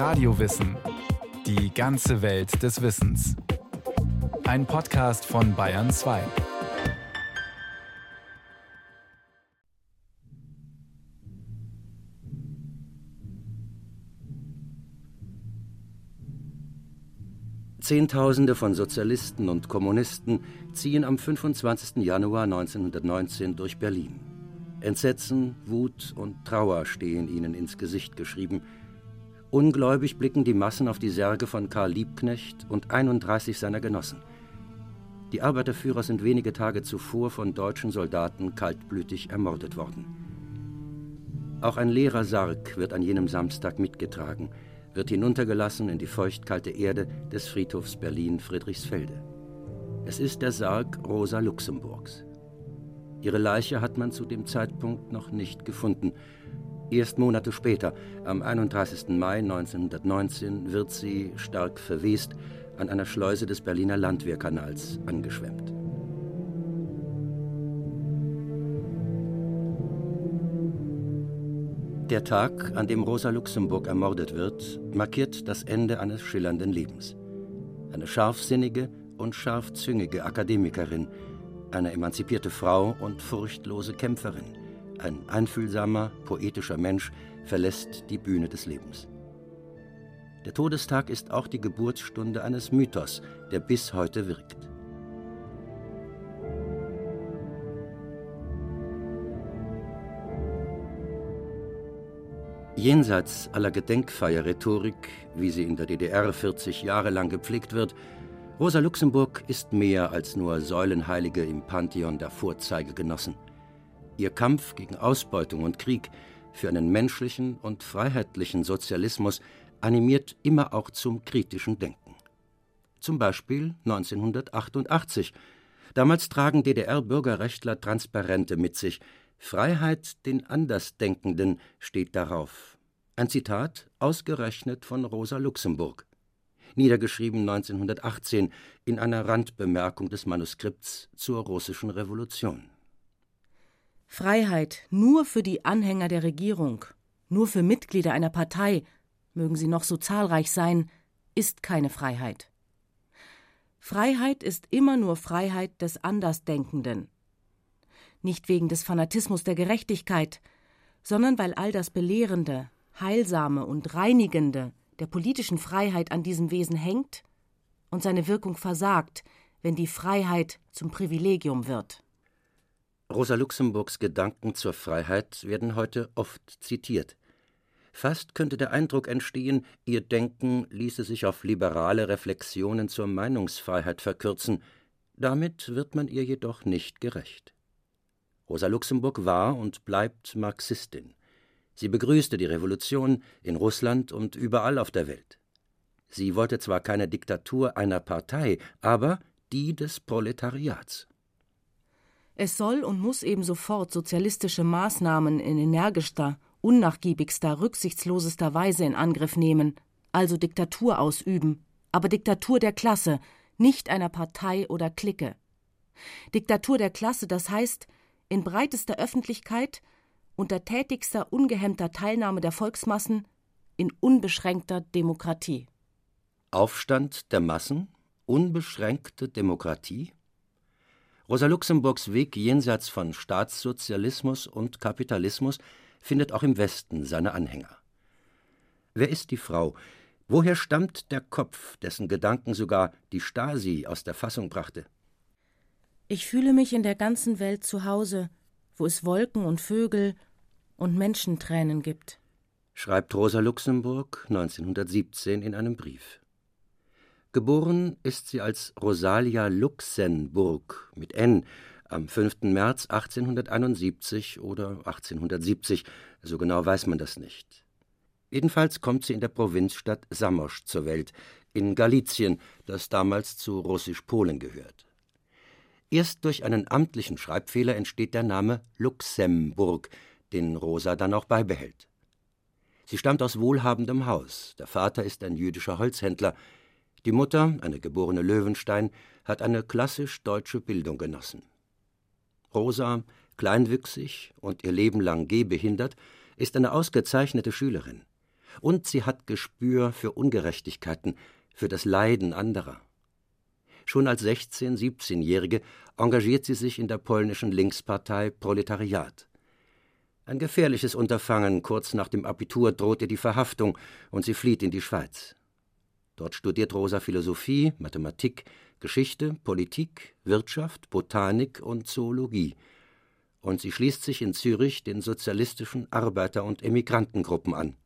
Radiowissen. Die ganze Welt des Wissens. Ein Podcast von Bayern 2. Zehntausende von Sozialisten und Kommunisten ziehen am 25. Januar 1919 durch Berlin. Entsetzen, Wut und Trauer stehen ihnen ins Gesicht geschrieben. Ungläubig blicken die Massen auf die Särge von Karl Liebknecht und 31 seiner Genossen. Die Arbeiterführer sind wenige Tage zuvor von deutschen Soldaten kaltblütig ermordet worden. Auch ein leerer Sarg wird an jenem Samstag mitgetragen, wird hinuntergelassen in die feuchtkalte Erde des Friedhofs Berlin-Friedrichsfelde. Es ist der Sarg Rosa Luxemburgs. Ihre Leiche hat man zu dem Zeitpunkt noch nicht gefunden. Erst Monate später, am 31. Mai 1919, wird sie, stark verwest, an einer Schleuse des Berliner Landwehrkanals angeschwemmt. Der Tag, an dem Rosa Luxemburg ermordet wird, markiert das Ende eines schillernden Lebens. Eine scharfsinnige und scharfzüngige Akademikerin, eine emanzipierte Frau und furchtlose Kämpferin, ein einfühlsamer, poetischer Mensch verlässt die Bühne des Lebens. Der Todestag ist auch die Geburtsstunde eines Mythos, der bis heute wirkt. Jenseits aller Gedenkfeierrhetorik, wie sie in der DDR 40 Jahre lang gepflegt wird, Rosa Luxemburg ist mehr als nur Säulenheilige im Pantheon der Vorzeigegenossen. Ihr Kampf gegen Ausbeutung und Krieg für einen menschlichen und freiheitlichen Sozialismus animiert immer auch zum kritischen Denken. Zum Beispiel 1988. Damals tragen DDR-Bürgerrechtler Transparente mit sich. Freiheit den Andersdenkenden steht darauf. Ein Zitat ausgerechnet von Rosa Luxemburg niedergeschrieben 1918 in einer Randbemerkung des Manuskripts zur russischen Revolution. Freiheit nur für die Anhänger der Regierung, nur für Mitglieder einer Partei, mögen sie noch so zahlreich sein, ist keine Freiheit. Freiheit ist immer nur Freiheit des Andersdenkenden. Nicht wegen des Fanatismus der Gerechtigkeit, sondern weil all das Belehrende, Heilsame und Reinigende, der politischen Freiheit an diesem Wesen hängt und seine Wirkung versagt, wenn die Freiheit zum Privilegium wird. Rosa Luxemburgs Gedanken zur Freiheit werden heute oft zitiert. Fast könnte der Eindruck entstehen, ihr Denken ließe sich auf liberale Reflexionen zur Meinungsfreiheit verkürzen. Damit wird man ihr jedoch nicht gerecht. Rosa Luxemburg war und bleibt Marxistin. Sie begrüßte die Revolution in Russland und überall auf der Welt. Sie wollte zwar keine Diktatur einer Partei, aber die des Proletariats. Es soll und muss eben sofort sozialistische Maßnahmen in energischster, unnachgiebigster, rücksichtslosester Weise in Angriff nehmen, also Diktatur ausüben, aber Diktatur der Klasse, nicht einer Partei oder Clique. Diktatur der Klasse, das heißt, in breitester Öffentlichkeit unter tätigster, ungehemmter Teilnahme der Volksmassen in unbeschränkter Demokratie. Aufstand der Massen? Unbeschränkte Demokratie? Rosa Luxemburgs Weg jenseits von Staatssozialismus und Kapitalismus findet auch im Westen seine Anhänger. Wer ist die Frau? Woher stammt der Kopf, dessen Gedanken sogar die Stasi aus der Fassung brachte? Ich fühle mich in der ganzen Welt zu Hause, wo es Wolken und Vögel und Menschentränen gibt. Schreibt Rosa Luxemburg 1917 in einem Brief. Geboren ist sie als Rosalia Luxemburg mit N am 5. März 1871 oder 1870, so genau weiß man das nicht. Jedenfalls kommt sie in der Provinzstadt Samosch zur Welt, in Galizien, das damals zu Russisch-Polen gehört. Erst durch einen amtlichen Schreibfehler entsteht der Name Luxemburg, den Rosa dann auch beibehält. Sie stammt aus wohlhabendem Haus. Der Vater ist ein jüdischer Holzhändler. Die Mutter, eine geborene Löwenstein, hat eine klassisch deutsche Bildung genossen. Rosa, kleinwüchsig und ihr Leben lang gehbehindert, ist eine ausgezeichnete Schülerin. Und sie hat Gespür für Ungerechtigkeiten, für das Leiden anderer. Schon als 16-, 17-Jährige engagiert sie sich in der polnischen Linkspartei Proletariat. Ein gefährliches Unterfangen, kurz nach dem Abitur droht ihr die Verhaftung und sie flieht in die Schweiz. Dort studiert Rosa Philosophie, Mathematik, Geschichte, Politik, Wirtschaft, Botanik und Zoologie. Und sie schließt sich in Zürich den sozialistischen Arbeiter- und Emigrantengruppen an.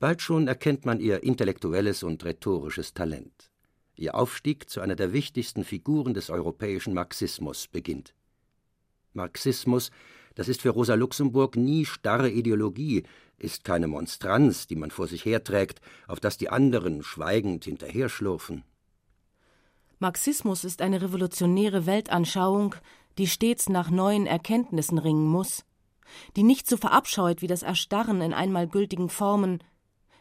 Bald schon erkennt man ihr intellektuelles und rhetorisches Talent. Ihr Aufstieg zu einer der wichtigsten Figuren des europäischen Marxismus beginnt. Marxismus, das ist für Rosa Luxemburg nie starre Ideologie, ist keine Monstranz, die man vor sich herträgt, auf das die anderen schweigend hinterherschlurfen. Marxismus ist eine revolutionäre Weltanschauung, die stets nach neuen Erkenntnissen ringen muss, die nicht so verabscheut wie das Erstarren in einmal gültigen Formen,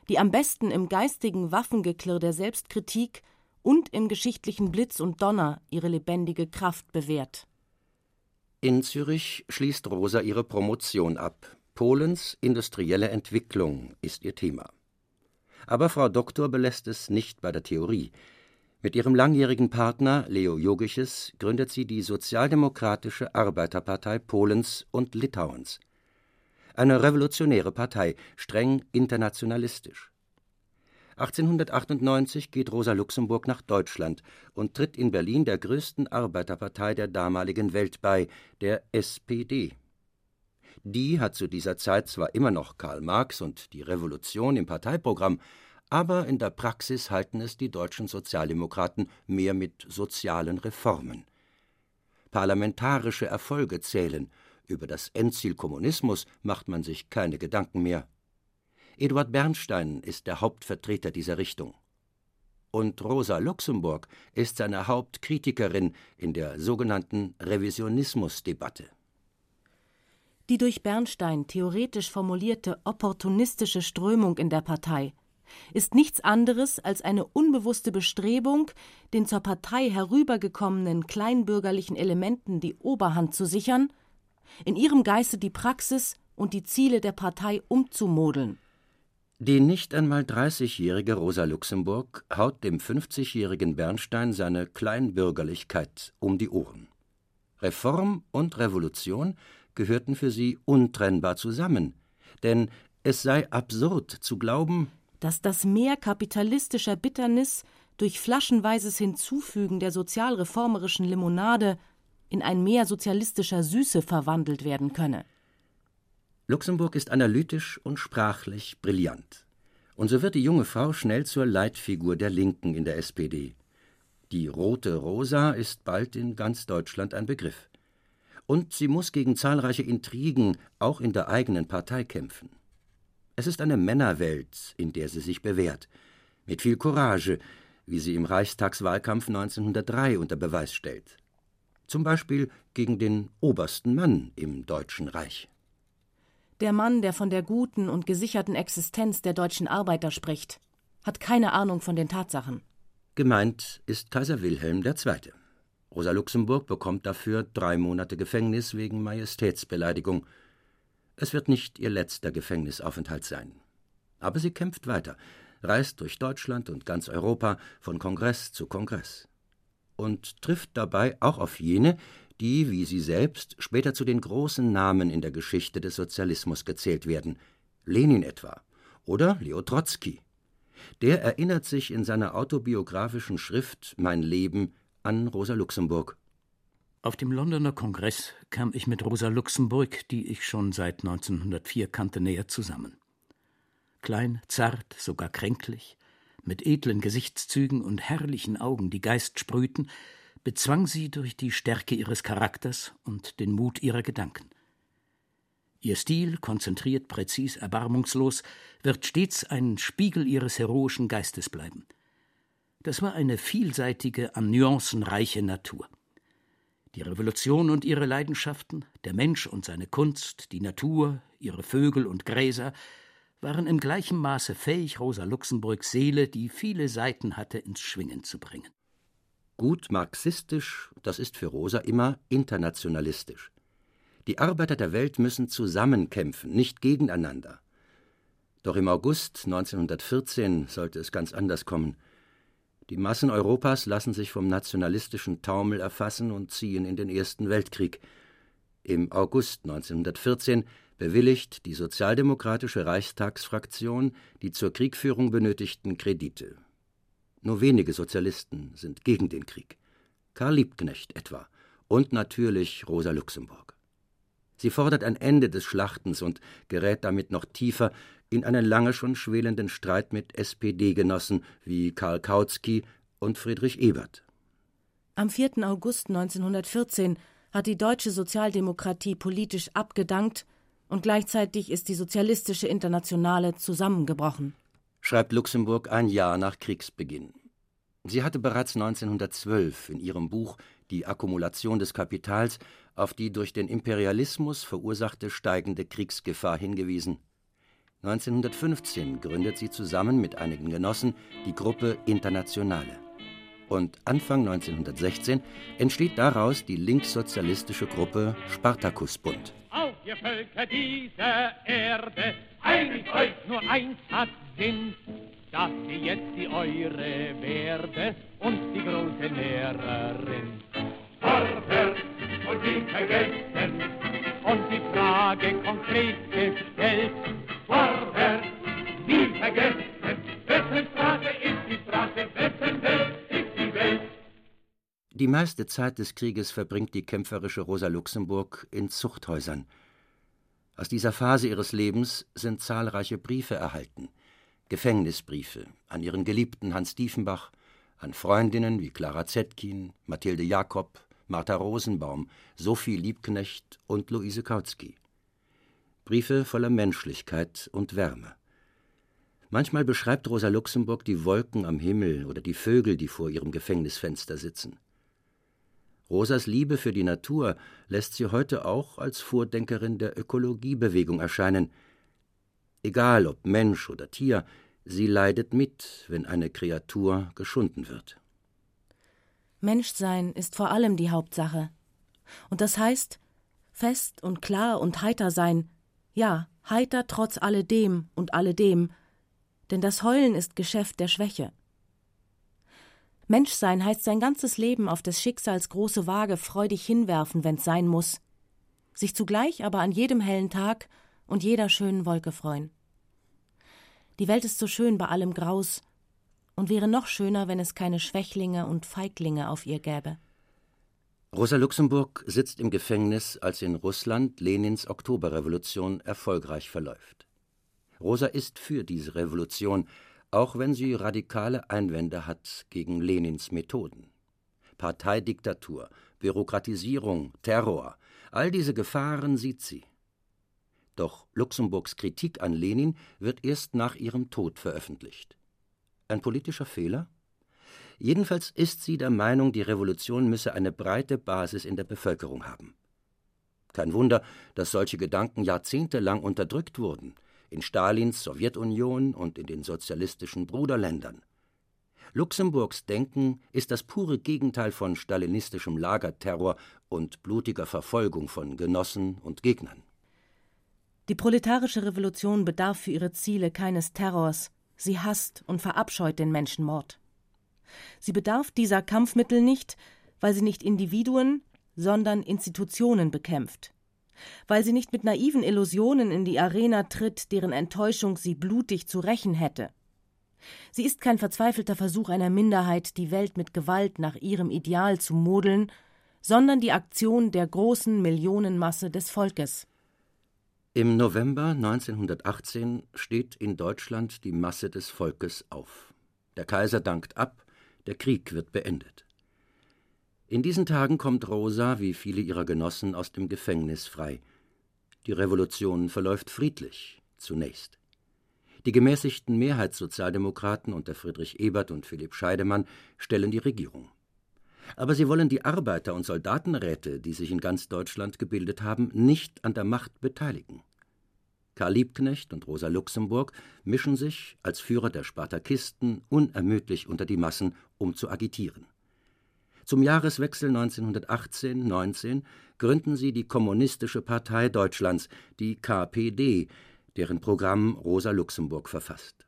die am besten im geistigen Waffengeklirr der Selbstkritik und im geschichtlichen Blitz und Donner ihre lebendige Kraft bewährt. In Zürich schließt Rosa ihre Promotion ab. Polens industrielle Entwicklung ist ihr Thema. Aber Frau Doktor belässt es nicht bei der Theorie. Mit ihrem langjährigen Partner Leo Jogiches gründet sie die Sozialdemokratische Arbeiterpartei Polens und Litauens. Eine revolutionäre Partei, streng internationalistisch. 1898 geht Rosa Luxemburg nach Deutschland und tritt in Berlin der größten Arbeiterpartei der damaligen Welt bei, der SPD. Die hat zu dieser Zeit zwar immer noch Karl Marx und die Revolution im Parteiprogramm, aber in der Praxis halten es die deutschen Sozialdemokraten mehr mit sozialen Reformen. Parlamentarische Erfolge zählen, über das Endziel Kommunismus macht man sich keine Gedanken mehr. Eduard Bernstein ist der Hauptvertreter dieser Richtung. Und Rosa Luxemburg ist seine Hauptkritikerin in der sogenannten Revisionismusdebatte. Die durch Bernstein theoretisch formulierte opportunistische Strömung in der Partei ist nichts anderes als eine unbewusste Bestrebung, den zur Partei herübergekommenen kleinbürgerlichen Elementen die Oberhand zu sichern, in ihrem Geiste die Praxis und die Ziele der Partei umzumodeln. Die nicht einmal 30-jährige Rosa Luxemburg haut dem 50-jährigen Bernstein seine Kleinbürgerlichkeit um die Ohren. Reform und Revolution gehörten für sie untrennbar zusammen, denn es sei absurd zu glauben, dass das Meer kapitalistischer Bitternis durch flaschenweises Hinzufügen der sozialreformerischen Limonade in ein Meer sozialistischer Süße verwandelt werden könne. Luxemburg ist analytisch und sprachlich brillant. Und so wird die junge Frau schnell zur Leitfigur der Linken in der SPD. Die rote Rosa ist bald in ganz Deutschland ein Begriff. Und sie muss gegen zahlreiche Intrigen auch in der eigenen Partei kämpfen. Es ist eine Männerwelt, in der sie sich bewährt, mit viel Courage, wie sie im Reichstagswahlkampf 1903 unter Beweis stellt. Zum Beispiel gegen den obersten Mann im Deutschen Reich. Der Mann, der von der guten und gesicherten Existenz der deutschen Arbeiter spricht, hat keine Ahnung von den Tatsachen. Gemeint ist Kaiser Wilhelm II. Rosa Luxemburg bekommt dafür drei Monate Gefängnis wegen Majestätsbeleidigung es wird nicht ihr letzter Gefängnisaufenthalt sein. Aber sie kämpft weiter, reist durch Deutschland und ganz Europa von Kongress zu Kongress und trifft dabei auch auf jene, die, wie sie selbst, später zu den großen Namen in der Geschichte des Sozialismus gezählt werden, Lenin etwa oder Leo Trotzki. Der erinnert sich in seiner autobiografischen Schrift Mein Leben an Rosa Luxemburg. Auf dem Londoner Kongress kam ich mit Rosa Luxemburg, die ich schon seit 1904 kannte, näher zusammen. Klein, zart, sogar kränklich, mit edlen Gesichtszügen und herrlichen Augen, die Geist sprühten, bezwang sie durch die Stärke ihres Charakters und den Mut ihrer Gedanken. Ihr Stil, konzentriert, präzis, erbarmungslos, wird stets ein Spiegel ihres heroischen Geistes bleiben. Das war eine vielseitige, an Nuancen reiche Natur. Die Revolution und ihre Leidenschaften, der Mensch und seine Kunst, die Natur, ihre Vögel und Gräser, waren im gleichen Maße fähig, Rosa Luxemburgs Seele, die viele Seiten hatte, ins Schwingen zu bringen. Gut marxistisch, das ist für Rosa immer internationalistisch. Die Arbeiter der Welt müssen zusammenkämpfen, nicht gegeneinander. Doch im August 1914 sollte es ganz anders kommen. Die Massen Europas lassen sich vom nationalistischen Taumel erfassen und ziehen in den Ersten Weltkrieg. Im August 1914 bewilligt die sozialdemokratische Reichstagsfraktion die zur Kriegführung benötigten Kredite. Nur wenige Sozialisten sind gegen den Krieg. Karl Liebknecht etwa und natürlich Rosa Luxemburg. Sie fordert ein Ende des Schlachtens und gerät damit noch tiefer in einen lange schon schwelenden Streit mit SPD-Genossen wie Karl Kautsky und Friedrich Ebert. Am 4. August 1914 hat die deutsche Sozialdemokratie politisch abgedankt und gleichzeitig ist die Sozialistische Internationale zusammengebrochen. Schreibt Luxemburg ein Jahr nach Kriegsbeginn. Sie hatte bereits 1912 in ihrem Buch Die Akkumulation des Kapitals auf die durch den Imperialismus verursachte steigende Kriegsgefahr hingewiesen. 1915 gründet sie zusammen mit einigen Genossen die Gruppe Internationale. Und Anfang 1916 entsteht daraus die linkssozialistische Gruppe Spartakusbund. Auf ihr Völker dieser Erde, einigt euch nur eins hat Sinn, dass ihr jetzt die Eure werde und die große Lehrerin. Vorwärts und nie vergessen und die Frage konkret gestellt, vorwärts, nie vergessen. Wessen Sprache ist die Sprache, wessen Welt ist die Welt? Die meiste Zeit des Krieges verbringt die kämpferische Rosa Luxemburg in Zuchthäusern. Aus dieser Phase ihres Lebens sind zahlreiche Briefe erhalten. Gefängnisbriefe an ihren Geliebten Hans Diefenbach, an Freundinnen wie Clara Zetkin, Mathilde Jakob, Martha Rosenbaum, Sophie Liebknecht und Luise Kautsky. Briefe voller Menschlichkeit und Wärme. Manchmal beschreibt Rosa Luxemburg die Wolken am Himmel oder die Vögel, die vor ihrem Gefängnisfenster sitzen. Rosas Liebe für die Natur lässt sie heute auch als Vordenkerin der Ökologiebewegung erscheinen. Egal ob Mensch oder Tier, sie leidet mit, wenn eine Kreatur geschunden wird. Menschsein ist vor allem die Hauptsache. Und das heißt, fest und klar und heiter sein, ja, heiter trotz alledem und alledem, denn das Heulen ist Geschäft der Schwäche. Menschsein heißt sein ganzes Leben auf des Schicksals große Waage freudig hinwerfen, wenn's sein muss, sich zugleich aber an jedem hellen Tag und jeder schönen Wolke freuen. Die Welt ist so schön bei allem Graus und wäre noch schöner, wenn es keine Schwächlinge und Feiglinge auf ihr gäbe. Rosa Luxemburg sitzt im Gefängnis, als in Russland Lenins Oktoberrevolution erfolgreich verläuft. Rosa ist für diese Revolution, auch wenn sie radikale Einwände hat gegen Lenins Methoden. Parteidiktatur, Bürokratisierung, Terror, all diese Gefahren sieht sie. Doch Luxemburgs Kritik an Lenin wird erst nach ihrem Tod veröffentlicht. Ein politischer Fehler? Jedenfalls ist sie der Meinung, die Revolution müsse eine breite Basis in der Bevölkerung haben. Kein Wunder, dass solche Gedanken jahrzehntelang unterdrückt wurden, in Stalins Sowjetunion und in den sozialistischen Bruderländern. Luxemburgs Denken ist das pure Gegenteil von stalinistischem Lagerterror und blutiger Verfolgung von Genossen und Gegnern. Die proletarische Revolution bedarf für ihre Ziele keines Terrors, sie hasst und verabscheut den Menschenmord. Sie bedarf dieser Kampfmittel nicht, weil sie nicht Individuen, sondern Institutionen bekämpft, weil sie nicht mit naiven Illusionen in die Arena tritt, deren Enttäuschung sie blutig zu rächen hätte. Sie ist kein verzweifelter Versuch einer Minderheit, die Welt mit Gewalt nach ihrem Ideal zu modeln, sondern die Aktion der großen Millionenmasse des Volkes. Im November 1918 steht in Deutschland die Masse des Volkes auf. Der Kaiser dankt ab, der Krieg wird beendet. In diesen Tagen kommt Rosa, wie viele ihrer Genossen, aus dem Gefängnis frei. Die Revolution verläuft friedlich, zunächst. Die gemäßigten Mehrheitssozialdemokraten unter Friedrich Ebert und Philipp Scheidemann stellen die Regierung. Aber sie wollen die Arbeiter- und Soldatenräte, die sich in ganz Deutschland gebildet haben, nicht an der Macht beteiligen. Karl Liebknecht und Rosa Luxemburg mischen sich als Führer der Spartakisten unermüdlich unter die Massen, um zu agitieren. Zum Jahreswechsel 1918-19 gründen sie die Kommunistische Partei Deutschlands, die KPD, deren Programm Rosa Luxemburg verfasst.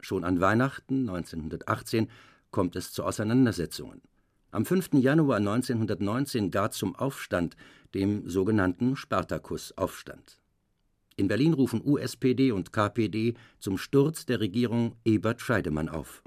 Schon an Weihnachten 1918 kommt es zu Auseinandersetzungen. Am 5. Januar 1919 gar zum Aufstand, dem sogenannten Spartakusaufstand. In Berlin rufen USPD und KPD zum Sturz der Regierung Ebert Scheidemann auf.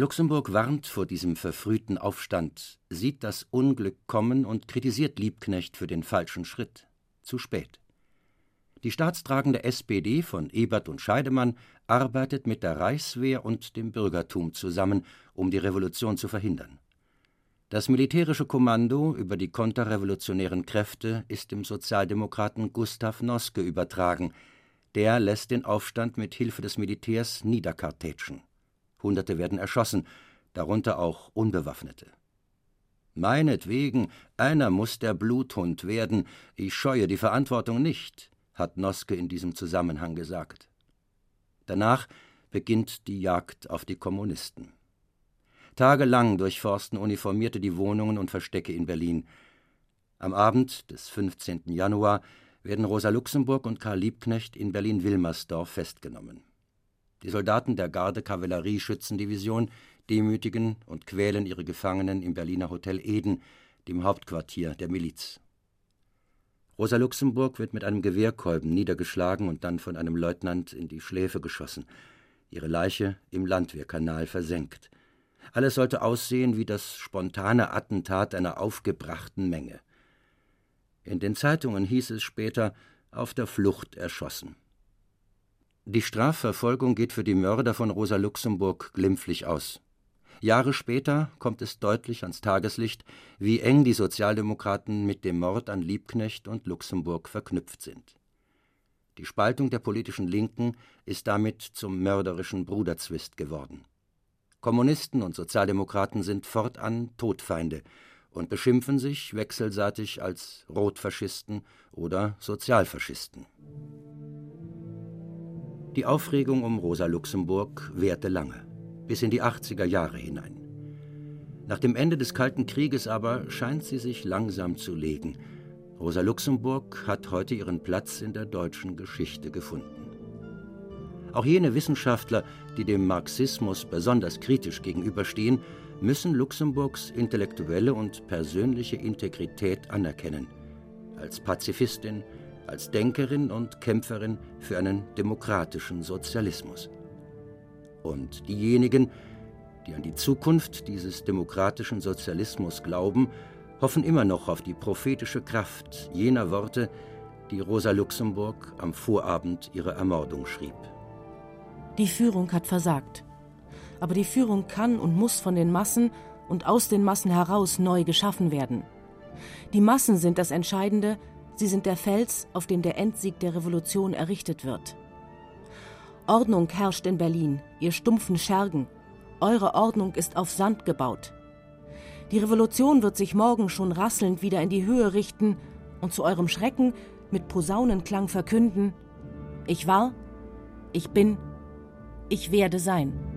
Luxemburg warnt vor diesem verfrühten Aufstand, sieht das Unglück kommen und kritisiert Liebknecht für den falschen Schritt. Zu spät. Die staatstragende SPD von Ebert und Scheidemann arbeitet mit der Reichswehr und dem Bürgertum zusammen, um die Revolution zu verhindern. Das militärische Kommando über die konterrevolutionären Kräfte ist dem Sozialdemokraten Gustav Noske übertragen. Der lässt den Aufstand mit Hilfe des Militärs niederkartätschen. Hunderte werden erschossen, darunter auch Unbewaffnete. Meinetwegen, einer muss der Bluthund werden, ich scheue die Verantwortung nicht, hat Noske in diesem Zusammenhang gesagt. Danach beginnt die Jagd auf die Kommunisten. Tagelang durchforsten Uniformierte die Wohnungen und Verstecke in Berlin. Am Abend des 15. Januar werden Rosa Luxemburg und Karl Liebknecht in Berlin-Wilmersdorf festgenommen. Die Soldaten der Garde-Kavallerie-Schützendivision demütigen und quälen ihre Gefangenen im Berliner Hotel Eden, dem Hauptquartier der Miliz. Rosa Luxemburg wird mit einem Gewehrkolben niedergeschlagen und dann von einem Leutnant in die Schläfe geschossen, ihre Leiche im Landwehrkanal versenkt. Alles sollte aussehen wie das spontane Attentat einer aufgebrachten Menge. In den Zeitungen hieß es später auf der Flucht erschossen. Die Strafverfolgung geht für die Mörder von Rosa Luxemburg glimpflich aus. Jahre später kommt es deutlich ans Tageslicht, wie eng die Sozialdemokraten mit dem Mord an Liebknecht und Luxemburg verknüpft sind. Die Spaltung der politischen Linken ist damit zum mörderischen Bruderzwist geworden. Kommunisten und Sozialdemokraten sind fortan Todfeinde und beschimpfen sich wechselseitig als Rotfaschisten oder Sozialfaschisten. Die Aufregung um Rosa Luxemburg währte lange, bis in die 80er Jahre hinein. Nach dem Ende des Kalten Krieges aber scheint sie sich langsam zu legen. Rosa Luxemburg hat heute ihren Platz in der deutschen Geschichte gefunden. Auch jene Wissenschaftler, die dem Marxismus besonders kritisch gegenüberstehen, müssen Luxemburgs intellektuelle und persönliche Integrität anerkennen. Als Pazifistin, als Denkerin und Kämpferin für einen demokratischen Sozialismus. Und diejenigen, die an die Zukunft dieses demokratischen Sozialismus glauben, hoffen immer noch auf die prophetische Kraft jener Worte, die Rosa Luxemburg am Vorabend ihrer Ermordung schrieb. Die Führung hat versagt. Aber die Führung kann und muss von den Massen und aus den Massen heraus neu geschaffen werden. Die Massen sind das Entscheidende, Sie sind der Fels, auf dem der Endsieg der Revolution errichtet wird. Ordnung herrscht in Berlin, ihr stumpfen Schergen. Eure Ordnung ist auf Sand gebaut. Die Revolution wird sich morgen schon rasselnd wieder in die Höhe richten und zu eurem Schrecken mit Posaunenklang verkünden: Ich war, ich bin, ich werde sein.